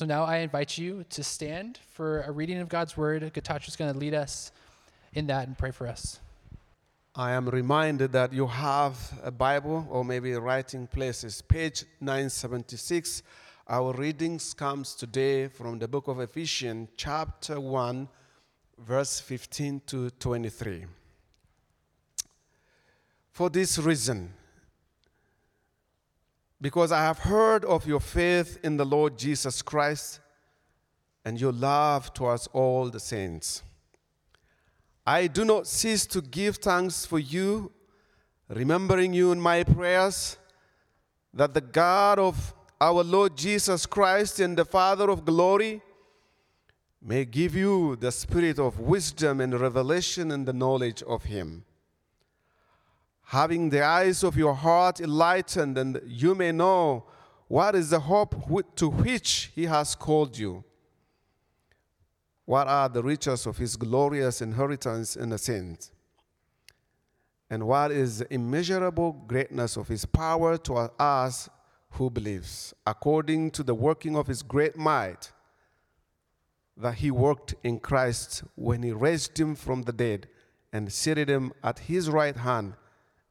So now I invite you to stand for a reading of God's word. Getachew's going to lead us in that and pray for us. I am reminded that you have a Bible or maybe writing places. Page 976. Our readings comes today from the book of Ephesians, chapter 1, verse 15 to 23. For this reason, because I have heard of your faith in the Lord Jesus Christ and your love towards all the saints. I do not cease to give thanks for you, remembering you in my prayers, that the God of our Lord Jesus Christ and the Father of glory may give you the spirit of wisdom and revelation in the knowledge of Him. Having the eyes of your heart enlightened, and you may know what is the hope to which He has called you what are the riches of his glorious inheritance in the saints? And what is the immeasurable greatness of his power to us who believes, according to the working of his great might that he worked in Christ when he raised him from the dead and seated him at his right hand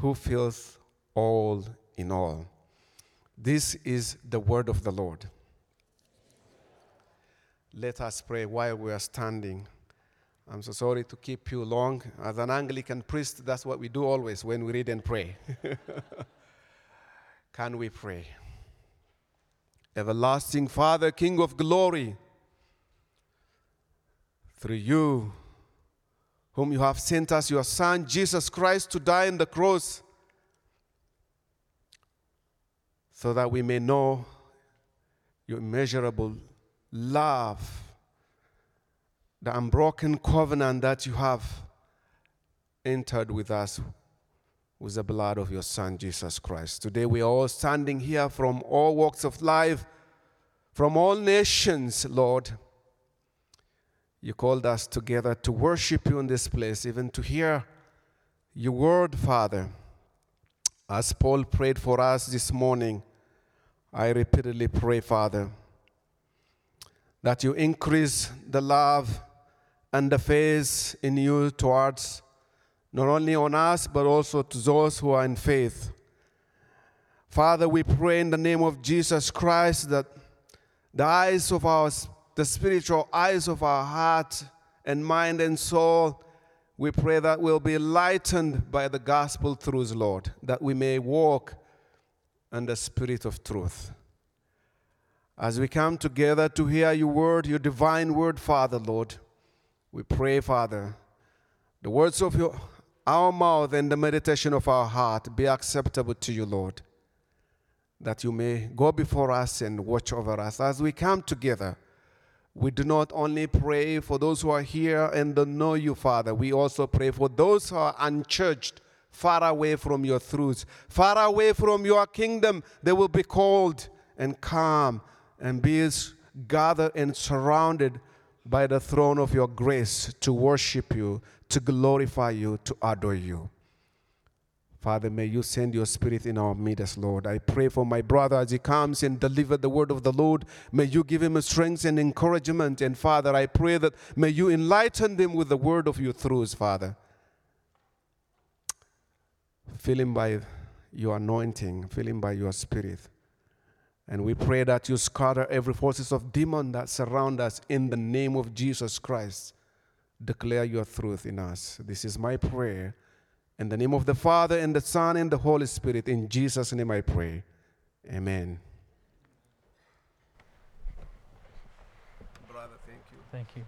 who fills all in all. This is the word of the Lord. Let us pray while we are standing. I'm so sorry to keep you long. As an Anglican priest, that's what we do always when we read and pray. Can we pray? Everlasting Father, King of glory, through you, whom you have sent us, your Son, Jesus Christ, to die on the cross, so that we may know your immeasurable love, the unbroken covenant that you have entered with us with the blood of your Son, Jesus Christ. Today we are all standing here from all walks of life, from all nations, Lord. You called us together to worship you in this place, even to hear your word, Father. As Paul prayed for us this morning, I repeatedly pray, Father that you increase the love and the faith in you towards not only on us, but also to those who are in faith. Father, we pray in the name of Jesus Christ that the eyes of our, the spiritual eyes of our heart and mind and soul, we pray that we'll be lightened by the gospel truths, Lord, that we may walk in the spirit of truth. As we come together to hear your word, your divine word, Father, Lord, we pray, Father, the words of your, our mouth and the meditation of our heart be acceptable to you, Lord, that you may go before us and watch over us. As we come together, we do not only pray for those who are here and don't know you, Father, we also pray for those who are unchurched, far away from your truths, far away from your kingdom. They will be called and come and be gathered and surrounded by the throne of your grace to worship you, to glorify you, to adore you. Father, may you send your spirit in our midst, Lord. I pray for my brother as he comes and deliver the word of the Lord. May you give him strength and encouragement. And Father, I pray that may you enlighten them with the word of your truths, Father. Fill him by your anointing, fill him by your spirit. And we pray that you scatter every forces of demon that surround us in the name of Jesus Christ. Declare your truth in us. This is my prayer. In the name of the Father, and the Son, and the Holy Spirit, in Jesus' name I pray. Amen. Brother, thank you. Thank you.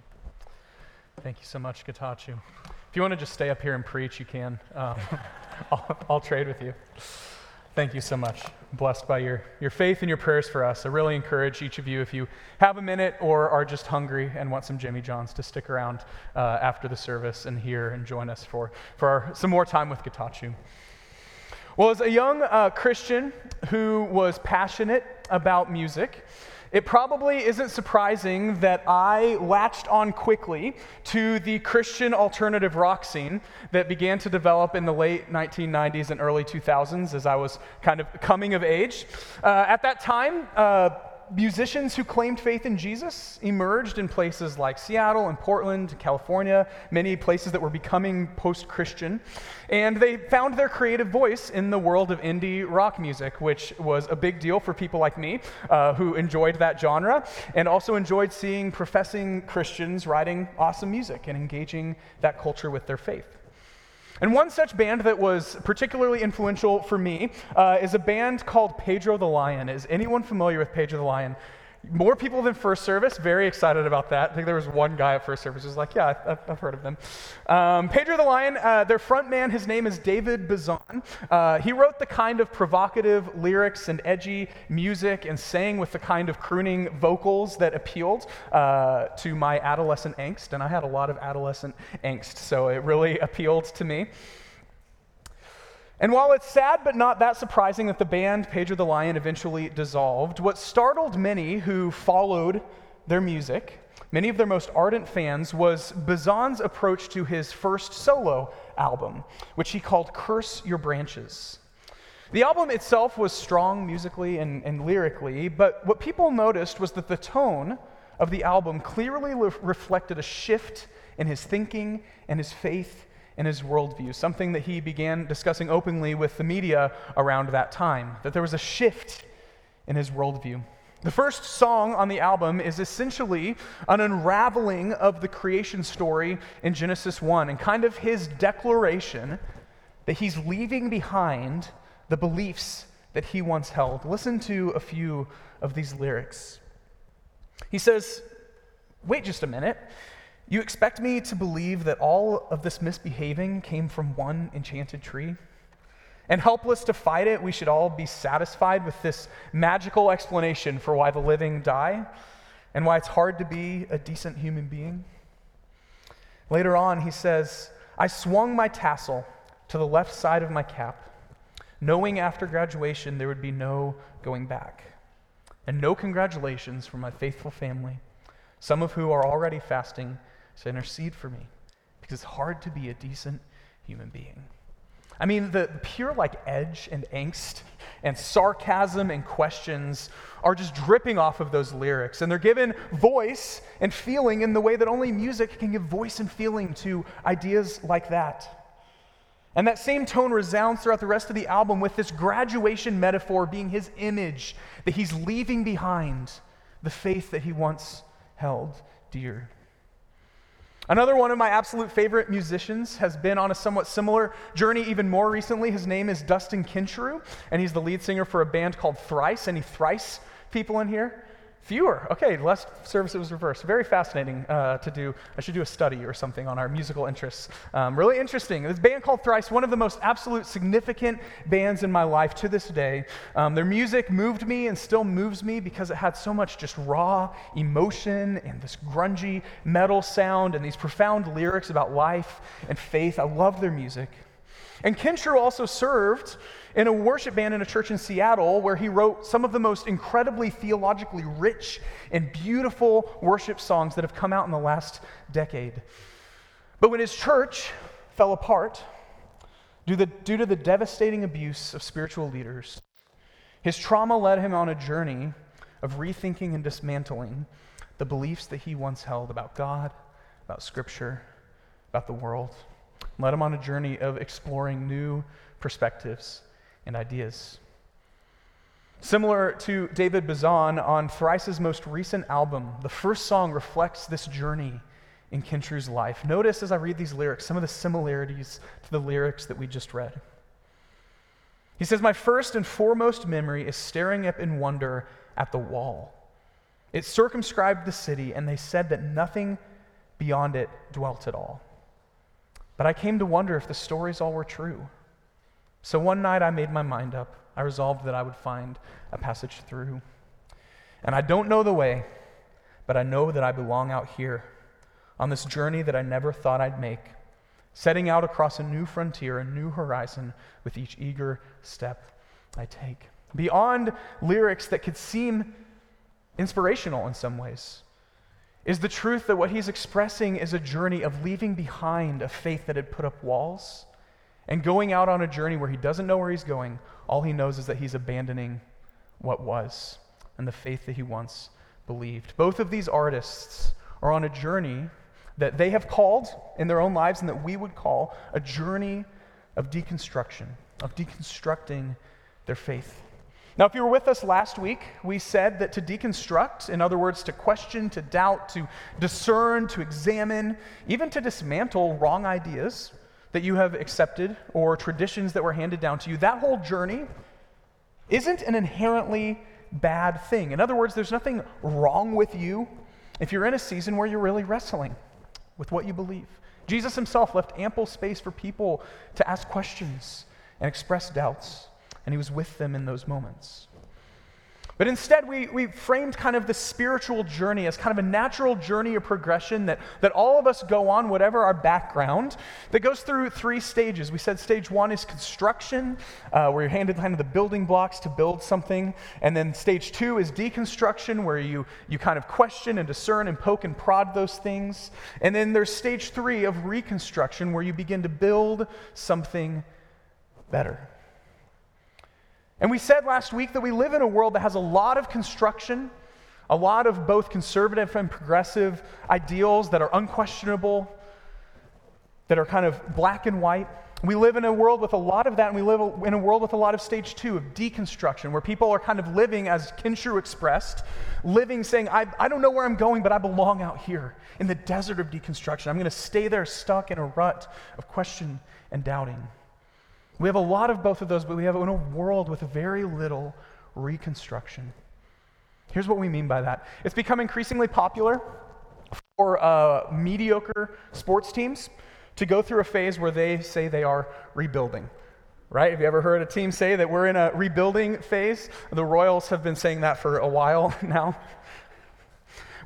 Thank you so much, Getachew. If you want to just stay up here and preach, you can. Um, I'll, I'll trade with you. Thank you so much. Blessed by your, your faith and your prayers for us. I really encourage each of you, if you have a minute or are just hungry and want some Jimmy Johns, to stick around uh, after the service and here and join us for, for our, some more time with Getachew. Well, as a young uh, Christian who was passionate about music, it probably isn't surprising that I latched on quickly to the Christian alternative rock scene that began to develop in the late 1990s and early 2000s as I was kind of coming of age. Uh, at that time, uh, musicians who claimed faith in Jesus emerged in places like Seattle and Portland, California, many places that were becoming post Christian. And they found their creative voice in the world of indie rock music, which was a big deal for people like me uh, who enjoyed that genre and also enjoyed seeing professing Christians writing awesome music and engaging that culture with their faith. And one such band that was particularly influential for me uh, is a band called Pedro the Lion. Is anyone familiar with Pedro the Lion? More people than first service, very excited about that. I think there was one guy at first service who's like, Yeah, I've, I've heard of them. Um, Pedro the Lion, uh, their front man, his name is David Bazan. Uh, he wrote the kind of provocative lyrics and edgy music and sang with the kind of crooning vocals that appealed uh, to my adolescent angst. And I had a lot of adolescent angst, so it really appealed to me. And while it's sad but not that surprising that the band Pedro the Lion eventually dissolved, what startled many who followed their music, many of their most ardent fans, was Bazan's approach to his first solo album, which he called Curse Your Branches. The album itself was strong musically and, and lyrically, but what people noticed was that the tone of the album clearly re- reflected a shift in his thinking and his faith in his worldview, something that he began discussing openly with the media around that time, that there was a shift in his worldview. The first song on the album is essentially an unraveling of the creation story in Genesis 1 and kind of his declaration that he's leaving behind the beliefs that he once held. Listen to a few of these lyrics. He says, Wait just a minute. You expect me to believe that all of this misbehaving came from one enchanted tree? And helpless to fight it, we should all be satisfied with this magical explanation for why the living die and why it's hard to be a decent human being. Later on, he says, I swung my tassel to the left side of my cap, knowing after graduation there would be no going back, and no congratulations for my faithful family, some of who are already fasting to intercede for me because it's hard to be a decent human being. I mean, the pure like edge and angst and sarcasm and questions are just dripping off of those lyrics. And they're given voice and feeling in the way that only music can give voice and feeling to ideas like that. And that same tone resounds throughout the rest of the album with this graduation metaphor being his image that he's leaving behind the faith that he once held dear. Another one of my absolute favorite musicians has been on a somewhat similar journey even more recently. His name is Dustin Kensrue, and he's the lead singer for a band called Thrice. Any Thrice people in here? Fewer. Okay, less service it was reversed. Very fascinating uh, to do. I should do a study or something on our musical interests. Um, really interesting. This band called Thrice, one of the most absolute significant bands in my life to this day. Um, their music moved me and still moves me because it had so much just raw emotion and this grungy metal sound and these profound lyrics about life and faith. I love their music. And Kensrue also served in a worship band in a church in Seattle where he wrote some of the most incredibly theologically rich and beautiful worship songs that have come out in the last decade. But when his church fell apart due, the, due to the devastating abuse of spiritual leaders, his trauma led him on a journey of rethinking and dismantling the beliefs that he once held about God, about Scripture, about the world. Led him on a journey of exploring new perspectives and ideas. Similar to David Bazan on Thrice's most recent album, the first song reflects this journey in Kensrue's life. Notice as I read these lyrics some of the similarities to the lyrics that we just read. He says, My first and foremost memory is staring up in wonder at the wall. It circumscribed the city, and they said that nothing beyond it dwelt at all. But I came to wonder if the stories all were true. So one night I made my mind up. I resolved that I would find a passage through. And I don't know the way, but I know that I belong out here on this journey that I never thought I'd make, setting out across a new frontier, a new horizon with each eager step I take. Beyond lyrics that could seem inspirational in some ways, is the truth that what he's expressing is a journey of leaving behind a faith that had put up walls and going out on a journey where he doesn't know where he's going. All he knows is that he's abandoning what was and the faith that he once believed. Both of these artists are on a journey that they have called in their own lives and that we would call a journey of deconstruction, of deconstructing their faith. Now, if you were with us last week, we said that to deconstruct, in other words, to question, to doubt, to discern, to examine, even to dismantle wrong ideas that you have accepted or traditions that were handed down to you, that whole journey isn't an inherently bad thing. In other words, there's nothing wrong with you if you're in a season where you're really wrestling with what you believe. Jesus himself left ample space for people to ask questions and express doubts and he was with them in those moments. But instead, we, we framed kind of the spiritual journey as kind of a natural journey of progression that, that all of us go on, whatever our background, that goes through three stages. We said stage one is construction, uh, where you're handed kind of the building blocks to build something. And then stage two is deconstruction, where you, you kind of question and discern and poke and prod those things. And then there's stage three of reconstruction, where you begin to build something better. And we said last week that we live in a world that has a lot of construction, a lot of both conservative and progressive ideals that are unquestionable, that are kind of black and white. We live in a world with a lot of that, and we live in a world with a lot of stage two of deconstruction, where people are kind of living, as Kensrue expressed, living saying, I, I don't know where I'm going, but I belong out here in the desert of deconstruction. I'm going to stay there stuck in a rut of question and doubting. We have a lot of both of those, but we have in a world with very little reconstruction. Here's what we mean by that it's become increasingly popular for uh, mediocre sports teams to go through a phase where they say they are rebuilding. Right? Have you ever heard a team say that we're in a rebuilding phase? The Royals have been saying that for a while now.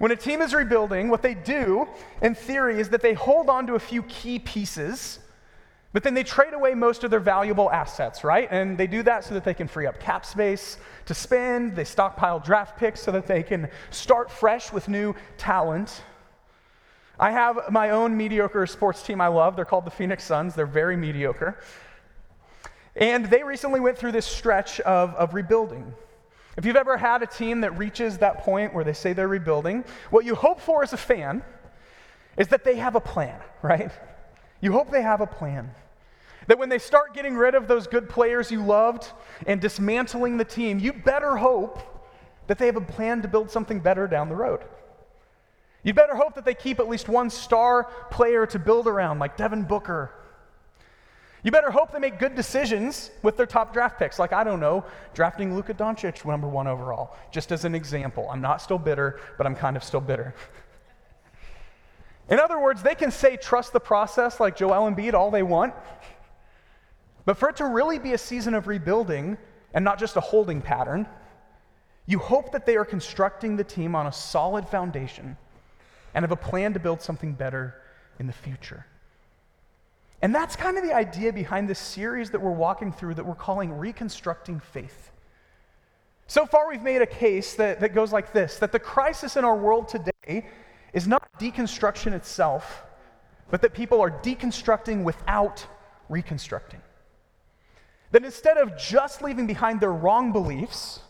When a team is rebuilding, what they do, in theory, is that they hold on to a few key pieces but then they trade away most of their valuable assets, right? And they do that so that they can free up cap space to spend. They stockpile draft picks so that they can start fresh with new talent. I have my own mediocre sports team I love. They're called the Phoenix Suns. They're very mediocre. And they recently went through this stretch of, of rebuilding. If you've ever had a team that reaches that point where they say they're rebuilding, what you hope for as a fan is that they have a plan, right? You hope they have a plan. That when they start getting rid of those good players you loved and dismantling the team, you better hope that they have a plan to build something better down the road. You better hope that they keep at least one star player to build around, like Devin Booker. You better hope they make good decisions with their top draft picks, like, I don't know, drafting Luka Doncic number one overall, just as an example. I'm not still bitter, but I'm kind of still bitter. In other words, they can say trust the process like Joel Embiid all they want. But for it to really be a season of rebuilding and not just a holding pattern, you hope that they are constructing the team on a solid foundation and have a plan to build something better in the future. And that's kind of the idea behind this series that we're walking through that we're calling Reconstructing Faith. So far, we've made a case that, that goes like this that the crisis in our world today is not deconstruction itself, but that people are deconstructing without reconstructing. That instead of just leaving behind their wrong beliefs,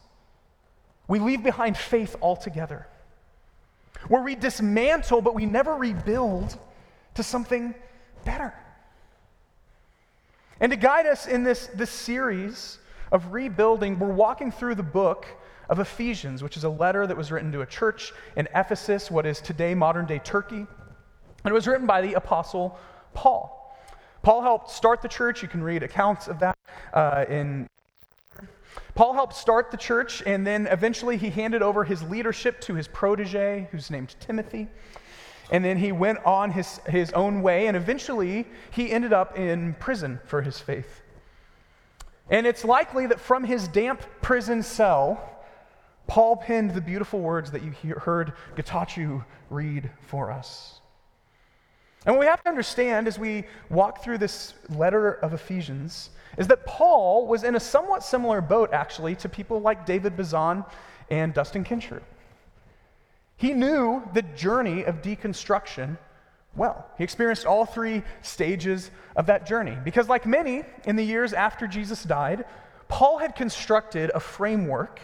we leave behind faith altogether. Where we dismantle, but we never rebuild to something better. And to guide us in this, this series of rebuilding, we're walking through the book of Ephesians, which is a letter that was written to a church in Ephesus, what is today modern day Turkey. And it was written by the Apostle Paul. Paul helped start the church. You can read accounts of that uh, in. Paul helped start the church, and then eventually he handed over his leadership to his protege, who's named Timothy. And then he went on his, his own way, and eventually he ended up in prison for his faith. And it's likely that from his damp prison cell, Paul penned the beautiful words that you heard Getachew read for us. And what we have to understand as we walk through this letter of Ephesians is that Paul was in a somewhat similar boat, actually, to people like David Bazan and Dustin Kensrue. He knew the journey of deconstruction well. He experienced all three stages of that journey. Because, like many in the years after Jesus died, Paul had constructed a framework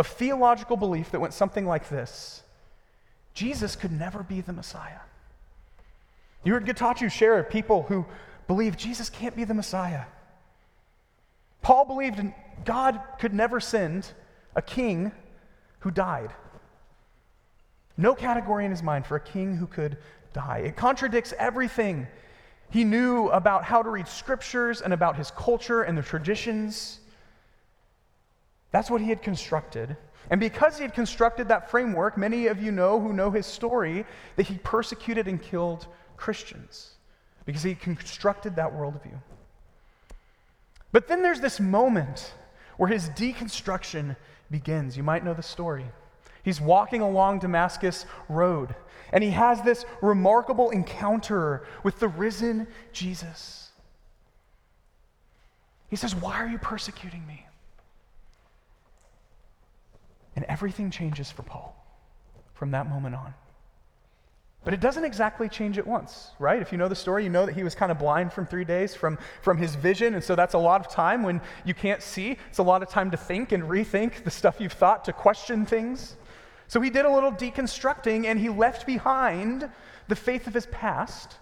of theological belief that went something like this Jesus could never be the Messiah. You heard Getachew share of people who believe Jesus can't be the Messiah. Paul believed God could never send a king who died. No category in his mind for a king who could die. It contradicts everything he knew about how to read scriptures and about his culture and the traditions. That's what he had constructed. And because he had constructed that framework, many of you know who know his story that he persecuted and killed Christians because he constructed that worldview. But then there's this moment where his deconstruction begins. You might know the story. He's walking along Damascus Road, and he has this remarkable encounter with the risen Jesus. He says, Why are you persecuting me? And everything changes for Paul from that moment on. But it doesn't exactly change at once, right? If you know the story, you know that he was kind of blind from three days from, from his vision. And so that's a lot of time when you can't see. It's a lot of time to think and rethink the stuff you've thought, to question things. So he did a little deconstructing and he left behind the faith of his past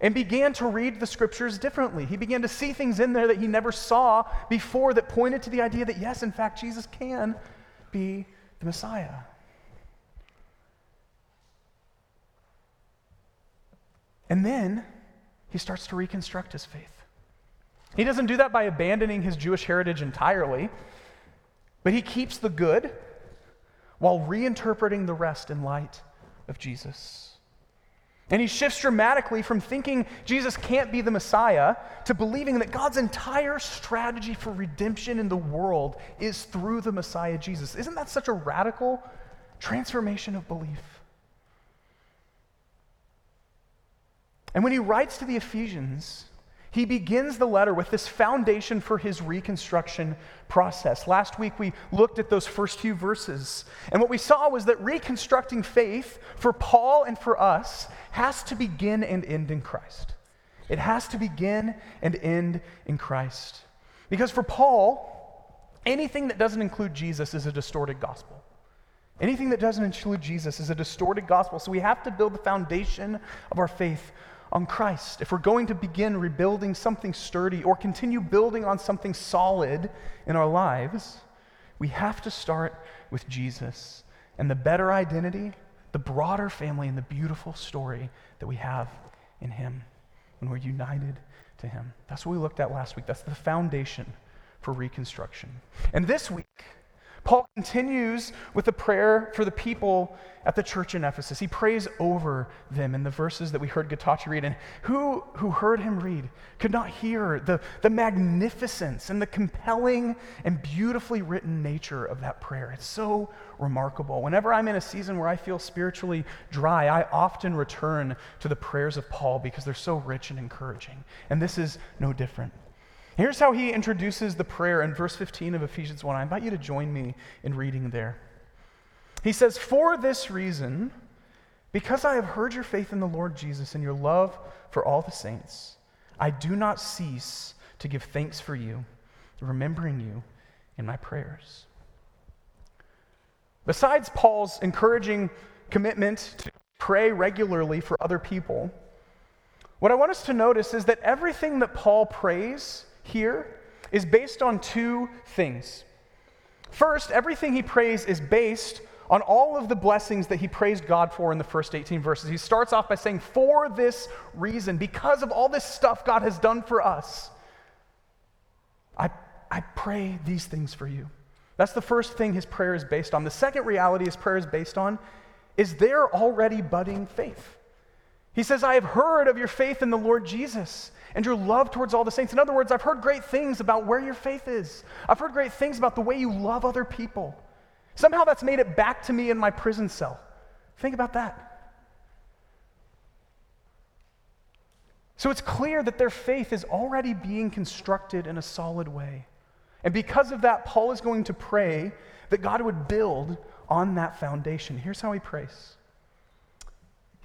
and began to read the scriptures differently. He began to see things in there that he never saw before that pointed to the idea that, yes, in fact, Jesus can be the Messiah. And then he starts to reconstruct his faith. He doesn't do that by abandoning his Jewish heritage entirely, but he keeps the good while reinterpreting the rest in light of Jesus. And he shifts dramatically from thinking Jesus can't be the Messiah to believing that God's entire strategy for redemption in the world is through the Messiah Jesus. Isn't that such a radical transformation of belief? And when he writes to the Ephesians, he begins the letter with this foundation for his reconstruction process. Last week we looked at those first few verses, and what we saw was that reconstructing faith for Paul and for us has to begin and end in Christ. It has to begin and end in Christ. Because for Paul, anything that doesn't include Jesus is a distorted gospel. Anything that doesn't include Jesus is a distorted gospel. So we have to build the foundation of our faith on Christ, if we're going to begin rebuilding something sturdy or continue building on something solid in our lives, we have to start with Jesus and the better identity, the broader family, and the beautiful story that we have in Him when we're united to Him. That's what we looked at last week. That's the foundation for reconstruction. And this week, Paul continues with a prayer for the people at the church in Ephesus. He prays over them in the verses that we heard Getachew read. And who, who heard him read could not hear the, the magnificence and the compelling and beautifully written nature of that prayer. It's so remarkable. Whenever I'm in a season where I feel spiritually dry, I often return to the prayers of Paul because they're so rich and encouraging. And this is no different. Here's how he introduces the prayer in verse 15 of Ephesians 1. I invite you to join me in reading there. He says, For this reason, because I have heard your faith in the Lord Jesus and your love for all the saints, I do not cease to give thanks for you, remembering you in my prayers. Besides Paul's encouraging commitment to pray regularly for other people, what I want us to notice is that everything that Paul prays here is based on two things. First, everything he prays is based on all of the blessings that he praised God for in the first 18 verses. He starts off by saying, For this reason, because of all this stuff God has done for us, I, I pray these things for you. That's the first thing his prayer is based on. The second reality his prayer is based on is their already budding faith. He says, I have heard of your faith in the Lord Jesus and your love towards all the saints. In other words, I've heard great things about where your faith is. I've heard great things about the way you love other people. Somehow that's made it back to me in my prison cell. Think about that. So it's clear that their faith is already being constructed in a solid way. And because of that, Paul is going to pray that God would build on that foundation. Here's how he prays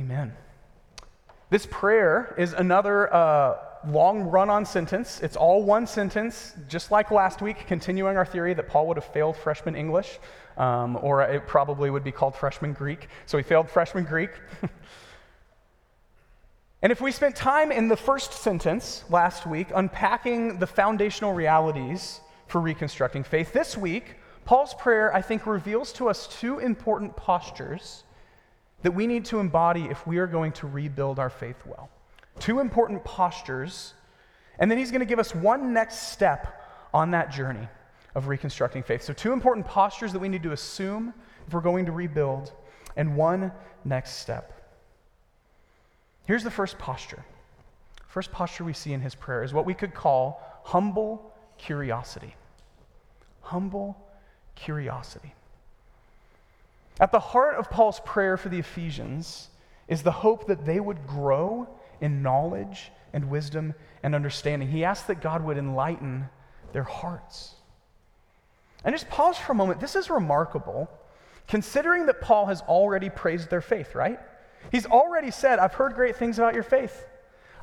Amen. This prayer is another uh, long run on sentence. It's all one sentence, just like last week, continuing our theory that Paul would have failed freshman English, um, or it probably would be called freshman Greek. So he failed freshman Greek. and if we spent time in the first sentence last week unpacking the foundational realities for reconstructing faith, this week, Paul's prayer, I think, reveals to us two important postures that we need to embody if we are going to rebuild our faith well. Two important postures, and then he's going to give us one next step on that journey of reconstructing faith. So, two important postures that we need to assume if we're going to rebuild, and one next step. Here's the first posture. First posture we see in his prayer is what we could call humble curiosity. Humble curiosity. At the heart of Paul's prayer for the Ephesians is the hope that they would grow in knowledge and wisdom and understanding. He asks that God would enlighten their hearts. And just pause for a moment. This is remarkable, considering that Paul has already praised their faith, right? He's already said, I've heard great things about your faith.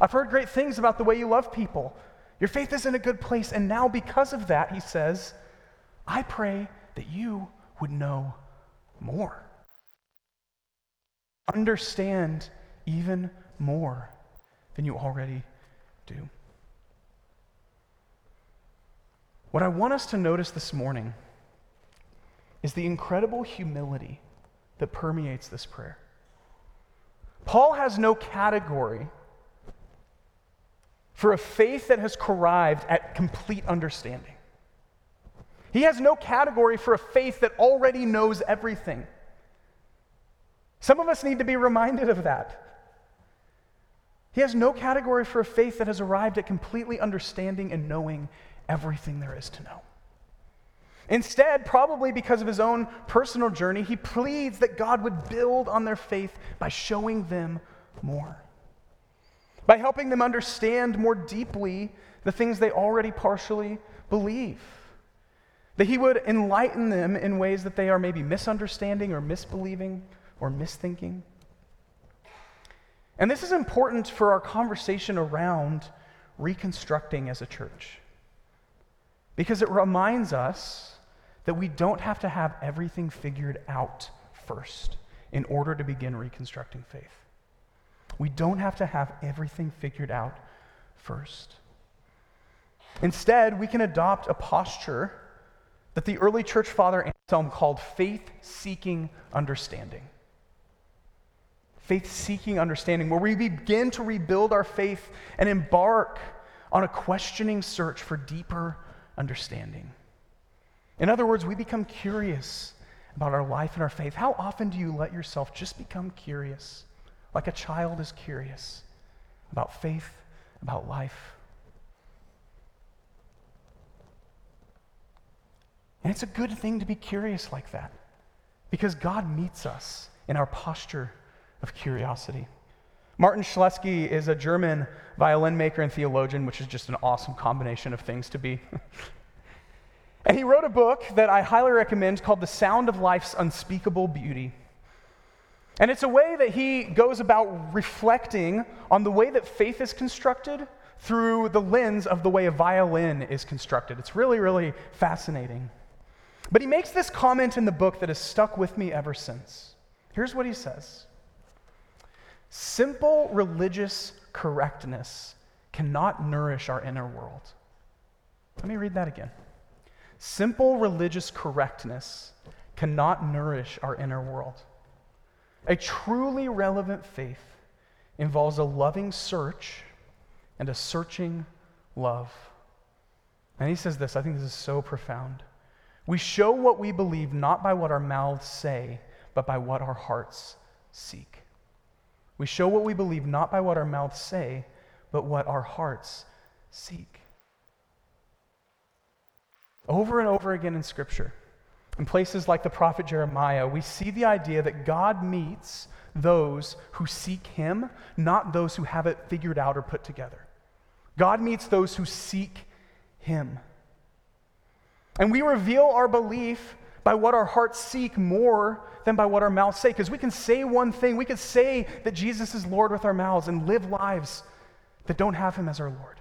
I've heard great things about the way you love people. Your faith is in a good place. And now, because of that, he says, I pray that you would know more. Understand even more than you already do. What I want us to notice this morning is the incredible humility that permeates this prayer. Paul has no category for a faith that has arrived at complete understanding. He has no category for a faith that already knows everything. Some of us need to be reminded of that. He has no category for a faith that has arrived at completely understanding and knowing everything there is to know. Instead, probably because of his own personal journey, he pleads that God would build on their faith by showing them more, by helping them understand more deeply the things they already partially believe. That he would enlighten them in ways that they are maybe misunderstanding or misbelieving or misthinking. And this is important for our conversation around reconstructing as a church. Because it reminds us that we don't have to have everything figured out first in order to begin reconstructing faith. We don't have to have everything figured out first. Instead, we can adopt a posture that the early church father Anselm called faith seeking understanding. Faith seeking understanding, where we begin to rebuild our faith and embark on a questioning search for deeper understanding. In other words, we become curious about our life and our faith. How often do you let yourself just become curious, like a child is curious about faith, about life? And it's a good thing to be curious like that because God meets us in our posture of curiosity. Martin Schleske is a German violin maker and theologian, which is just an awesome combination of things to be. and he wrote a book that I highly recommend called The Sound of Life's Unspeakable Beauty. And it's a way that he goes about reflecting on the way that faith is constructed through the lens of the way a violin is constructed. It's really, really fascinating. But he makes this comment in the book that has stuck with me ever since. Here's what he says Simple religious correctness cannot nourish our inner world. Let me read that again. Simple religious correctness cannot nourish our inner world. A truly relevant faith involves a loving search and a searching love. And he says this, I think this is so profound. We show what we believe not by what our mouths say, but by what our hearts seek. We show what we believe not by what our mouths say, but what our hearts seek. Over and over again in Scripture, in places like the prophet Jeremiah, we see the idea that God meets those who seek Him, not those who have it figured out or put together. God meets those who seek Him. And we reveal our belief by what our hearts seek more than by what our mouths say. Because we can say one thing, we can say that Jesus is Lord with our mouths and live lives that don't have Him as our Lord.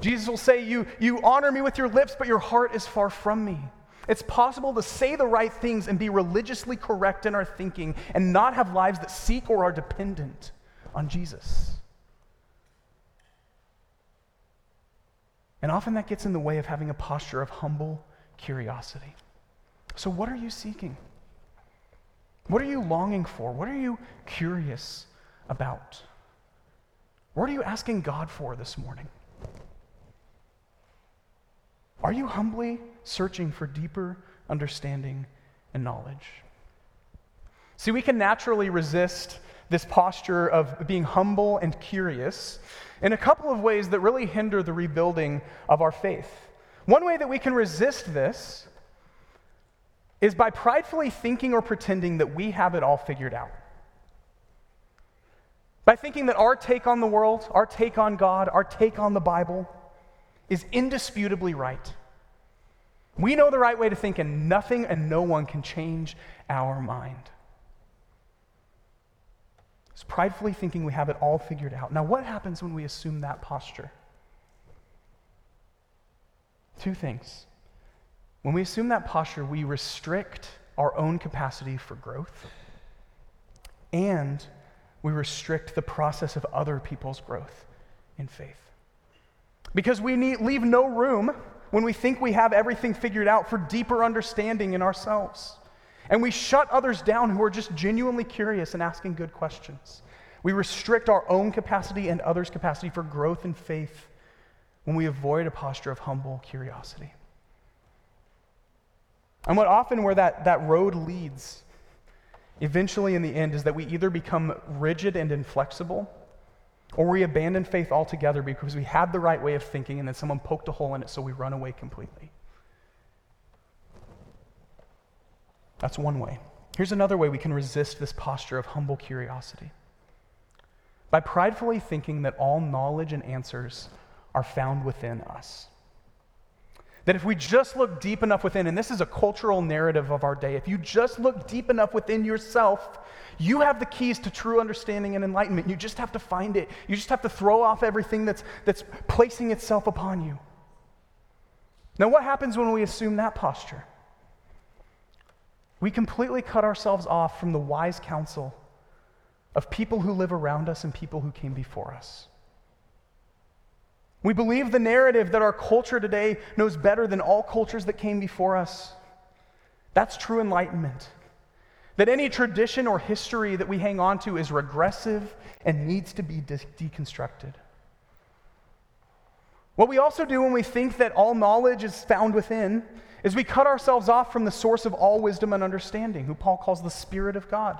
Jesus will say, you, you honor me with your lips, but your heart is far from me. It's possible to say the right things and be religiously correct in our thinking and not have lives that seek or are dependent on Jesus. And often that gets in the way of having a posture of humble curiosity. So, what are you seeking? What are you longing for? What are you curious about? What are you asking God for this morning? Are you humbly searching for deeper understanding and knowledge? See, we can naturally resist this posture of being humble and curious in a couple of ways that really hinder the rebuilding of our faith. One way that we can resist this is by pridefully thinking or pretending that we have it all figured out. By thinking that our take on the world, our take on God, our take on the Bible is indisputably right. We know the right way to think, and nothing and no one can change our mind. It's pridefully thinking we have it all figured out. Now, what happens when we assume that posture? Two things. When we assume that posture, we restrict our own capacity for growth, and we restrict the process of other people's growth in faith. Because we need, leave no room when we think we have everything figured out for deeper understanding in ourselves. And we shut others down who are just genuinely curious and asking good questions. We restrict our own capacity and others' capacity for growth in faith when we avoid a posture of humble curiosity. And what often where that, that road leads, eventually in the end, is that we either become rigid and inflexible or we abandon faith altogether because we had the right way of thinking and then someone poked a hole in it, so we run away completely. That's one way. Here's another way we can resist this posture of humble curiosity by pridefully thinking that all knowledge and answers are found within us. That if we just look deep enough within, and this is a cultural narrative of our day, if you just look deep enough within yourself, you have the keys to true understanding and enlightenment. You just have to find it. You just have to throw off everything that's, that's placing itself upon you. Now, what happens when we assume that posture? We completely cut ourselves off from the wise counsel of people who live around us and people who came before us. We believe the narrative that our culture today knows better than all cultures that came before us. That's true enlightenment. That any tradition or history that we hang on to is regressive and needs to be de- deconstructed. What we also do when we think that all knowledge is found within is we cut ourselves off from the source of all wisdom and understanding, who Paul calls the Spirit of God.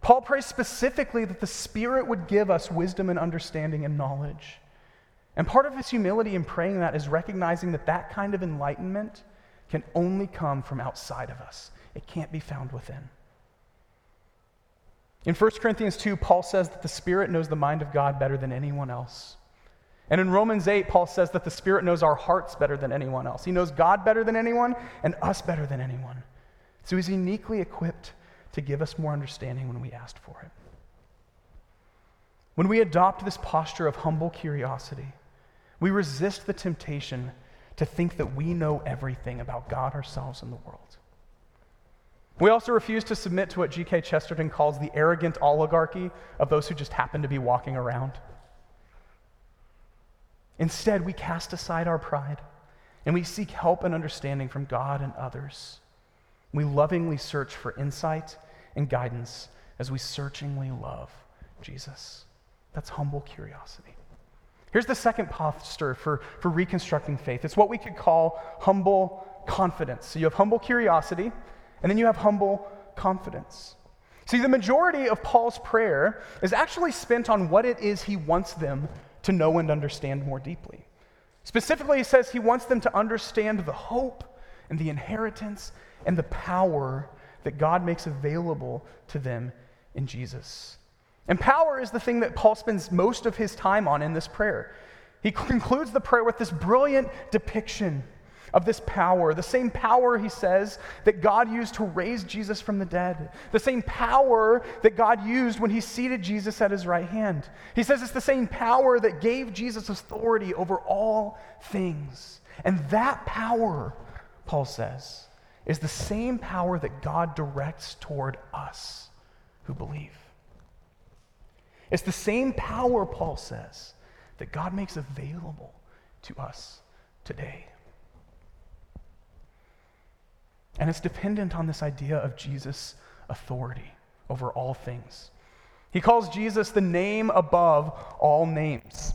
Paul prays specifically that the Spirit would give us wisdom and understanding and knowledge. And part of his humility in praying that is recognizing that that kind of enlightenment can only come from outside of us, it can't be found within. In 1 Corinthians 2, Paul says that the Spirit knows the mind of God better than anyone else. And in Romans 8, Paul says that the Spirit knows our hearts better than anyone else. He knows God better than anyone and us better than anyone. So he's uniquely equipped to give us more understanding when we ask for it. When we adopt this posture of humble curiosity, we resist the temptation to think that we know everything about God, ourselves, and the world. We also refuse to submit to what G.K. Chesterton calls the arrogant oligarchy of those who just happen to be walking around. Instead, we cast aside our pride and we seek help and understanding from God and others. We lovingly search for insight and guidance as we searchingly love Jesus. That's humble curiosity. Here's the second posture for, for reconstructing faith it's what we could call humble confidence. So you have humble curiosity, and then you have humble confidence. See, the majority of Paul's prayer is actually spent on what it is he wants them to know and understand more deeply. Specifically, he says he wants them to understand the hope and the inheritance and the power that God makes available to them in Jesus. And power is the thing that Paul spends most of his time on in this prayer. He concludes the prayer with this brilliant depiction of this power, the same power, he says, that God used to raise Jesus from the dead, the same power that God used when he seated Jesus at his right hand. He says it's the same power that gave Jesus authority over all things. And that power, Paul says, is the same power that God directs toward us who believe. It's the same power, Paul says, that God makes available to us today. And it's dependent on this idea of Jesus' authority over all things. He calls Jesus the name above all names.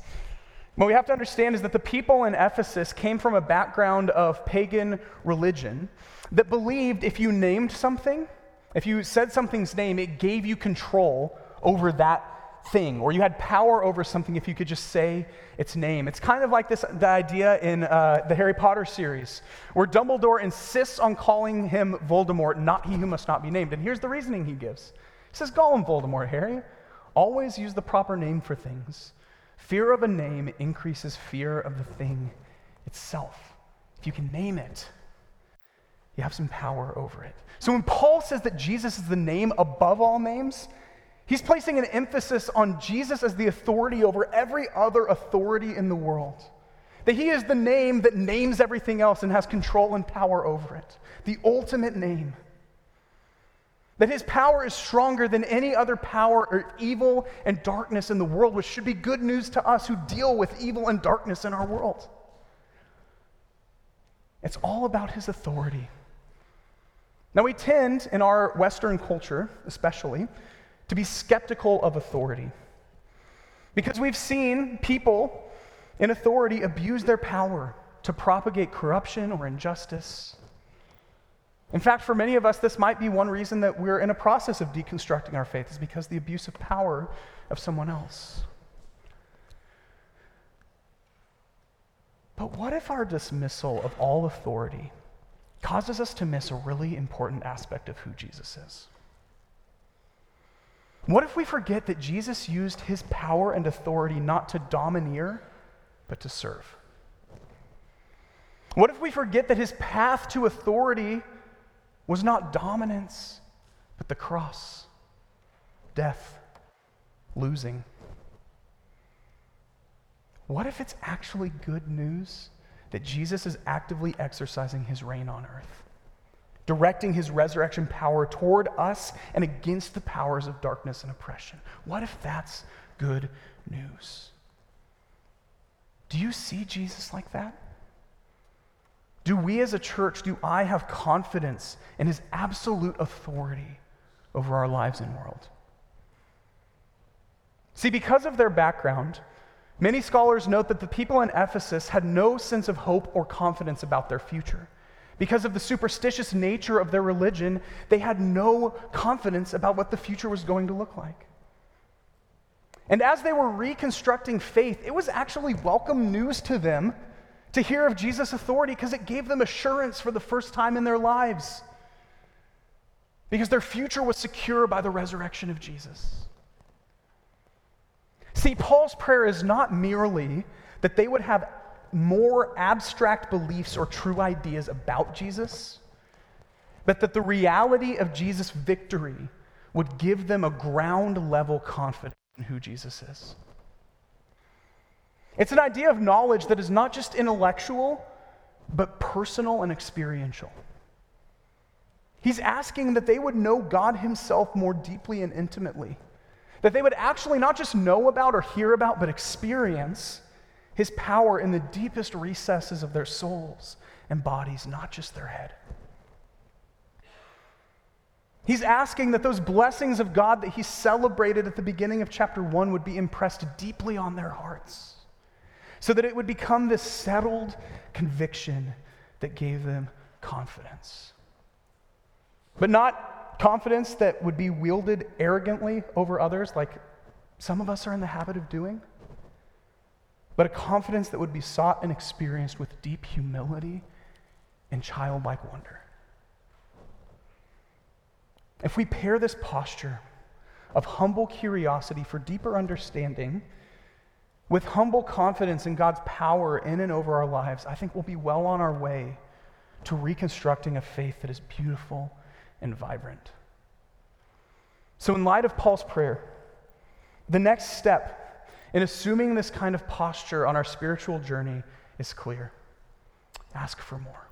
What we have to understand is that the people in Ephesus came from a background of pagan religion that believed if you named something, if you said something's name, it gave you control over that thing, or you had power over something if you could just say its name. It's kind of like this the idea in uh, the Harry Potter series, where Dumbledore insists on calling him Voldemort, not he who must not be named. And here's the reasoning he gives. He says, Call him Voldemort, Harry. Always use the proper name for things. Fear of a name increases fear of the thing itself. If you can name it, you have some power over it. So when Paul says that Jesus is the name above all names, He's placing an emphasis on Jesus as the authority over every other authority in the world. That he is the name that names everything else and has control and power over it. The ultimate name. That his power is stronger than any other power or evil and darkness in the world, which should be good news to us who deal with evil and darkness in our world. It's all about his authority. Now, we tend, in our Western culture especially, to be skeptical of authority. Because we've seen people in authority abuse their power to propagate corruption or injustice. In fact, for many of us, this might be one reason that we're in a process of deconstructing our faith, is because the abuse of power of someone else. But what if our dismissal of all authority causes us to miss a really important aspect of who Jesus is? What if we forget that Jesus used his power and authority not to domineer, but to serve? What if we forget that his path to authority was not dominance, but the cross, death, losing? What if it's actually good news that Jesus is actively exercising his reign on earth? Directing his resurrection power toward us and against the powers of darkness and oppression. What if that's good news? Do you see Jesus like that? Do we as a church, do I have confidence in his absolute authority over our lives and world? See, because of their background, many scholars note that the people in Ephesus had no sense of hope or confidence about their future. Because of the superstitious nature of their religion, they had no confidence about what the future was going to look like. And as they were reconstructing faith, it was actually welcome news to them to hear of Jesus' authority because it gave them assurance for the first time in their lives. because their future was secure by the resurrection of Jesus. See, Paul's prayer is not merely that they would have more abstract beliefs or true ideas about Jesus, but that the reality of Jesus' victory would give them a ground level confidence in who Jesus is. It's an idea of knowledge that is not just intellectual, but personal and experiential. He's asking that they would know God Himself more deeply and intimately. That they would actually not just know about or hear about, but experience His power in the deepest recesses of their souls and bodies, not just their head. He's asking that those blessings of God that He celebrated at the beginning of chapter 1 would be impressed deeply on their hearts, so that it would become this settled conviction that gave them confidence. But not confidence that would be wielded arrogantly over others, like some of us are in the habit of doing, but a confidence that would be sought and experienced with deep humility and childlike wonder. If we pair this posture of humble curiosity for deeper understanding with humble confidence in God's power in and over our lives, I think we'll be well on our way to reconstructing a faith that is beautiful and vibrant. So, in light of Paul's prayer, the next step in assuming this kind of posture on our spiritual journey is clear ask for more.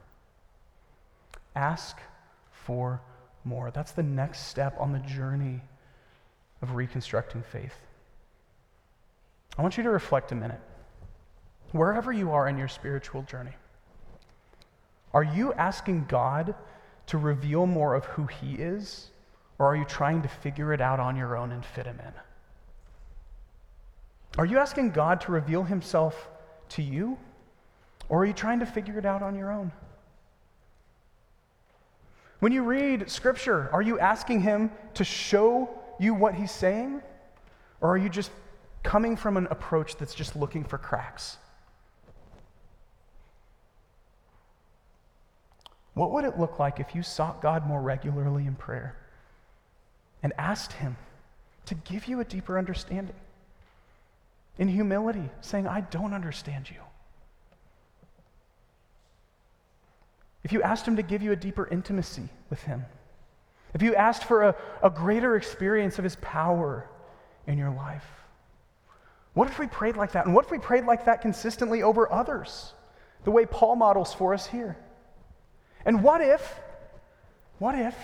Ask for more. That's the next step on the journey of reconstructing faith. I want you to reflect a minute. Wherever you are in your spiritual journey, are you asking God to reveal more of who He is, or are you trying to figure it out on your own and fit Him in? Are you asking God to reveal Himself to you, or are you trying to figure it out on your own? When you read Scripture, are you asking Him to show you what He's saying, or are you just coming from an approach that's just looking for cracks? What would it look like if you sought God more regularly in prayer and asked Him to give you a deeper understanding? In humility, saying, I don't understand you. If you asked Him to give you a deeper intimacy with Him, if you asked for a, a greater experience of His power in your life, what if we prayed like that? And what if we prayed like that consistently over others, the way Paul models for us here? And what if, what if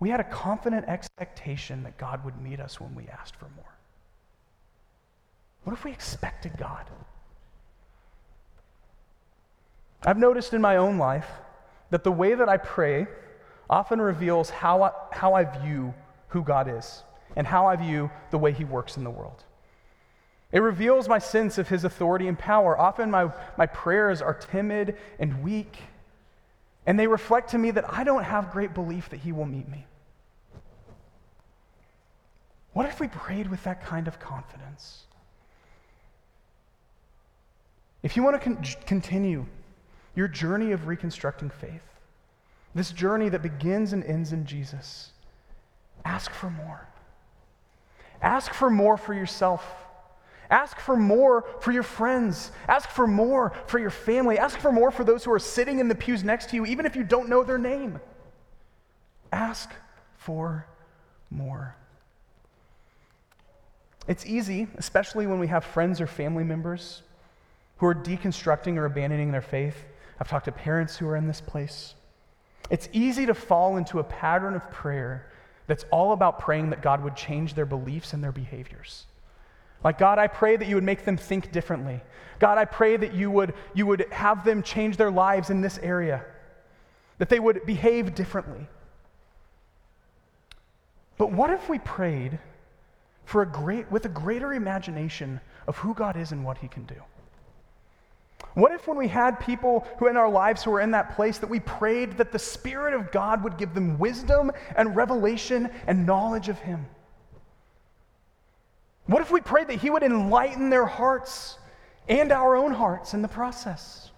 we had a confident expectation that God would meet us when we asked for more? What if we expected God? I've noticed in my own life that the way that I pray often reveals how I, how I view who God is and how I view the way He works in the world. It reveals my sense of his authority and power. Often my, my prayers are timid and weak, and they reflect to me that I don't have great belief that he will meet me. What if we prayed with that kind of confidence? If you want to con- continue your journey of reconstructing faith, this journey that begins and ends in Jesus, ask for more. Ask for more for yourself. Ask for more for your friends. Ask for more for your family. Ask for more for those who are sitting in the pews next to you, even if you don't know their name. Ask for more. It's easy, especially when we have friends or family members who are deconstructing or abandoning their faith. I've talked to parents who are in this place. It's easy to fall into a pattern of prayer that's all about praying that God would change their beliefs and their behaviors. Like, God, I pray that you would make them think differently. God, I pray that you would, you would have them change their lives in this area, that they would behave differently. But what if we prayed for a great, with a greater imagination of who God is and what he can do? What if, when we had people who in our lives who were in that place, that we prayed that the Spirit of God would give them wisdom and revelation and knowledge of Him? What if we prayed that He would enlighten their hearts and our own hearts in the process?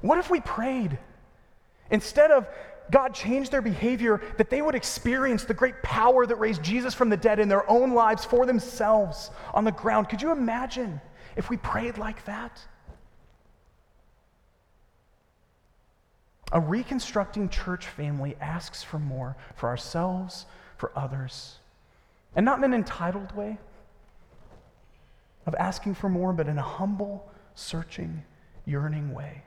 What if we prayed, instead of God change their behavior, that they would experience the great power that raised Jesus from the dead in their own lives for themselves on the ground. Could you imagine if we prayed like that? A reconstructing church family asks for more for ourselves, for others, and not in an entitled way of asking for more, but in a humble, searching, yearning way.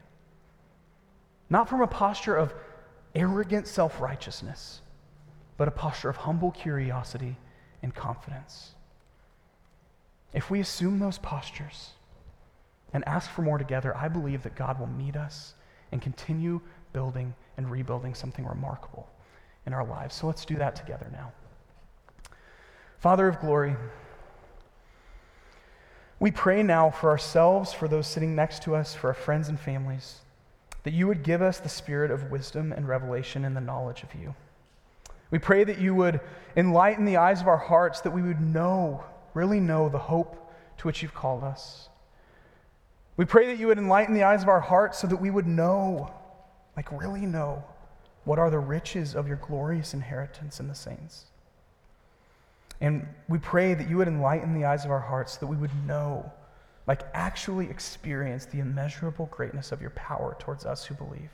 Not from a posture of arrogant self righteousness, but a posture of humble curiosity and confidence. If we assume those postures and ask for more together, I believe that God will meet us and continue building and rebuilding something remarkable in our lives. So let's do that together now. Father of glory, we pray now for ourselves, for those sitting next to us, for our friends and families, that you would give us the spirit of wisdom and revelation and the knowledge of you. We pray that you would enlighten the eyes of our hearts, that we would know, really know, the hope to which you've called us. We pray that you would enlighten the eyes of our hearts so that we would know, like really know, what are the riches of your glorious inheritance in the saints. And we pray that you would enlighten the eyes of our hearts that we would know, like actually experience the immeasurable greatness of your power towards us who believe,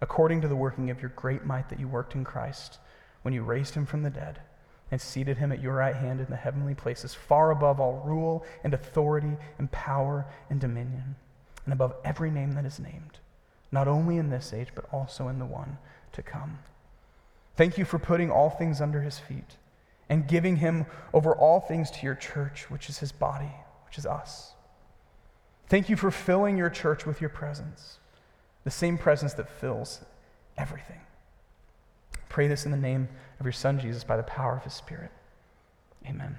according to the working of your great might that you worked in Christ when you raised him from the dead and seated him at your right hand in the heavenly places, far above all rule and authority and power and dominion, and above every name that is named, not only in this age, but also in the one to come. Thank you for putting all things under his feet and giving him over all things to your church, which is his body, which is us. Thank you for filling your church with your presence, the same presence that fills everything. Pray this in the name of your Son, Jesus, by the power of his Spirit. Amen.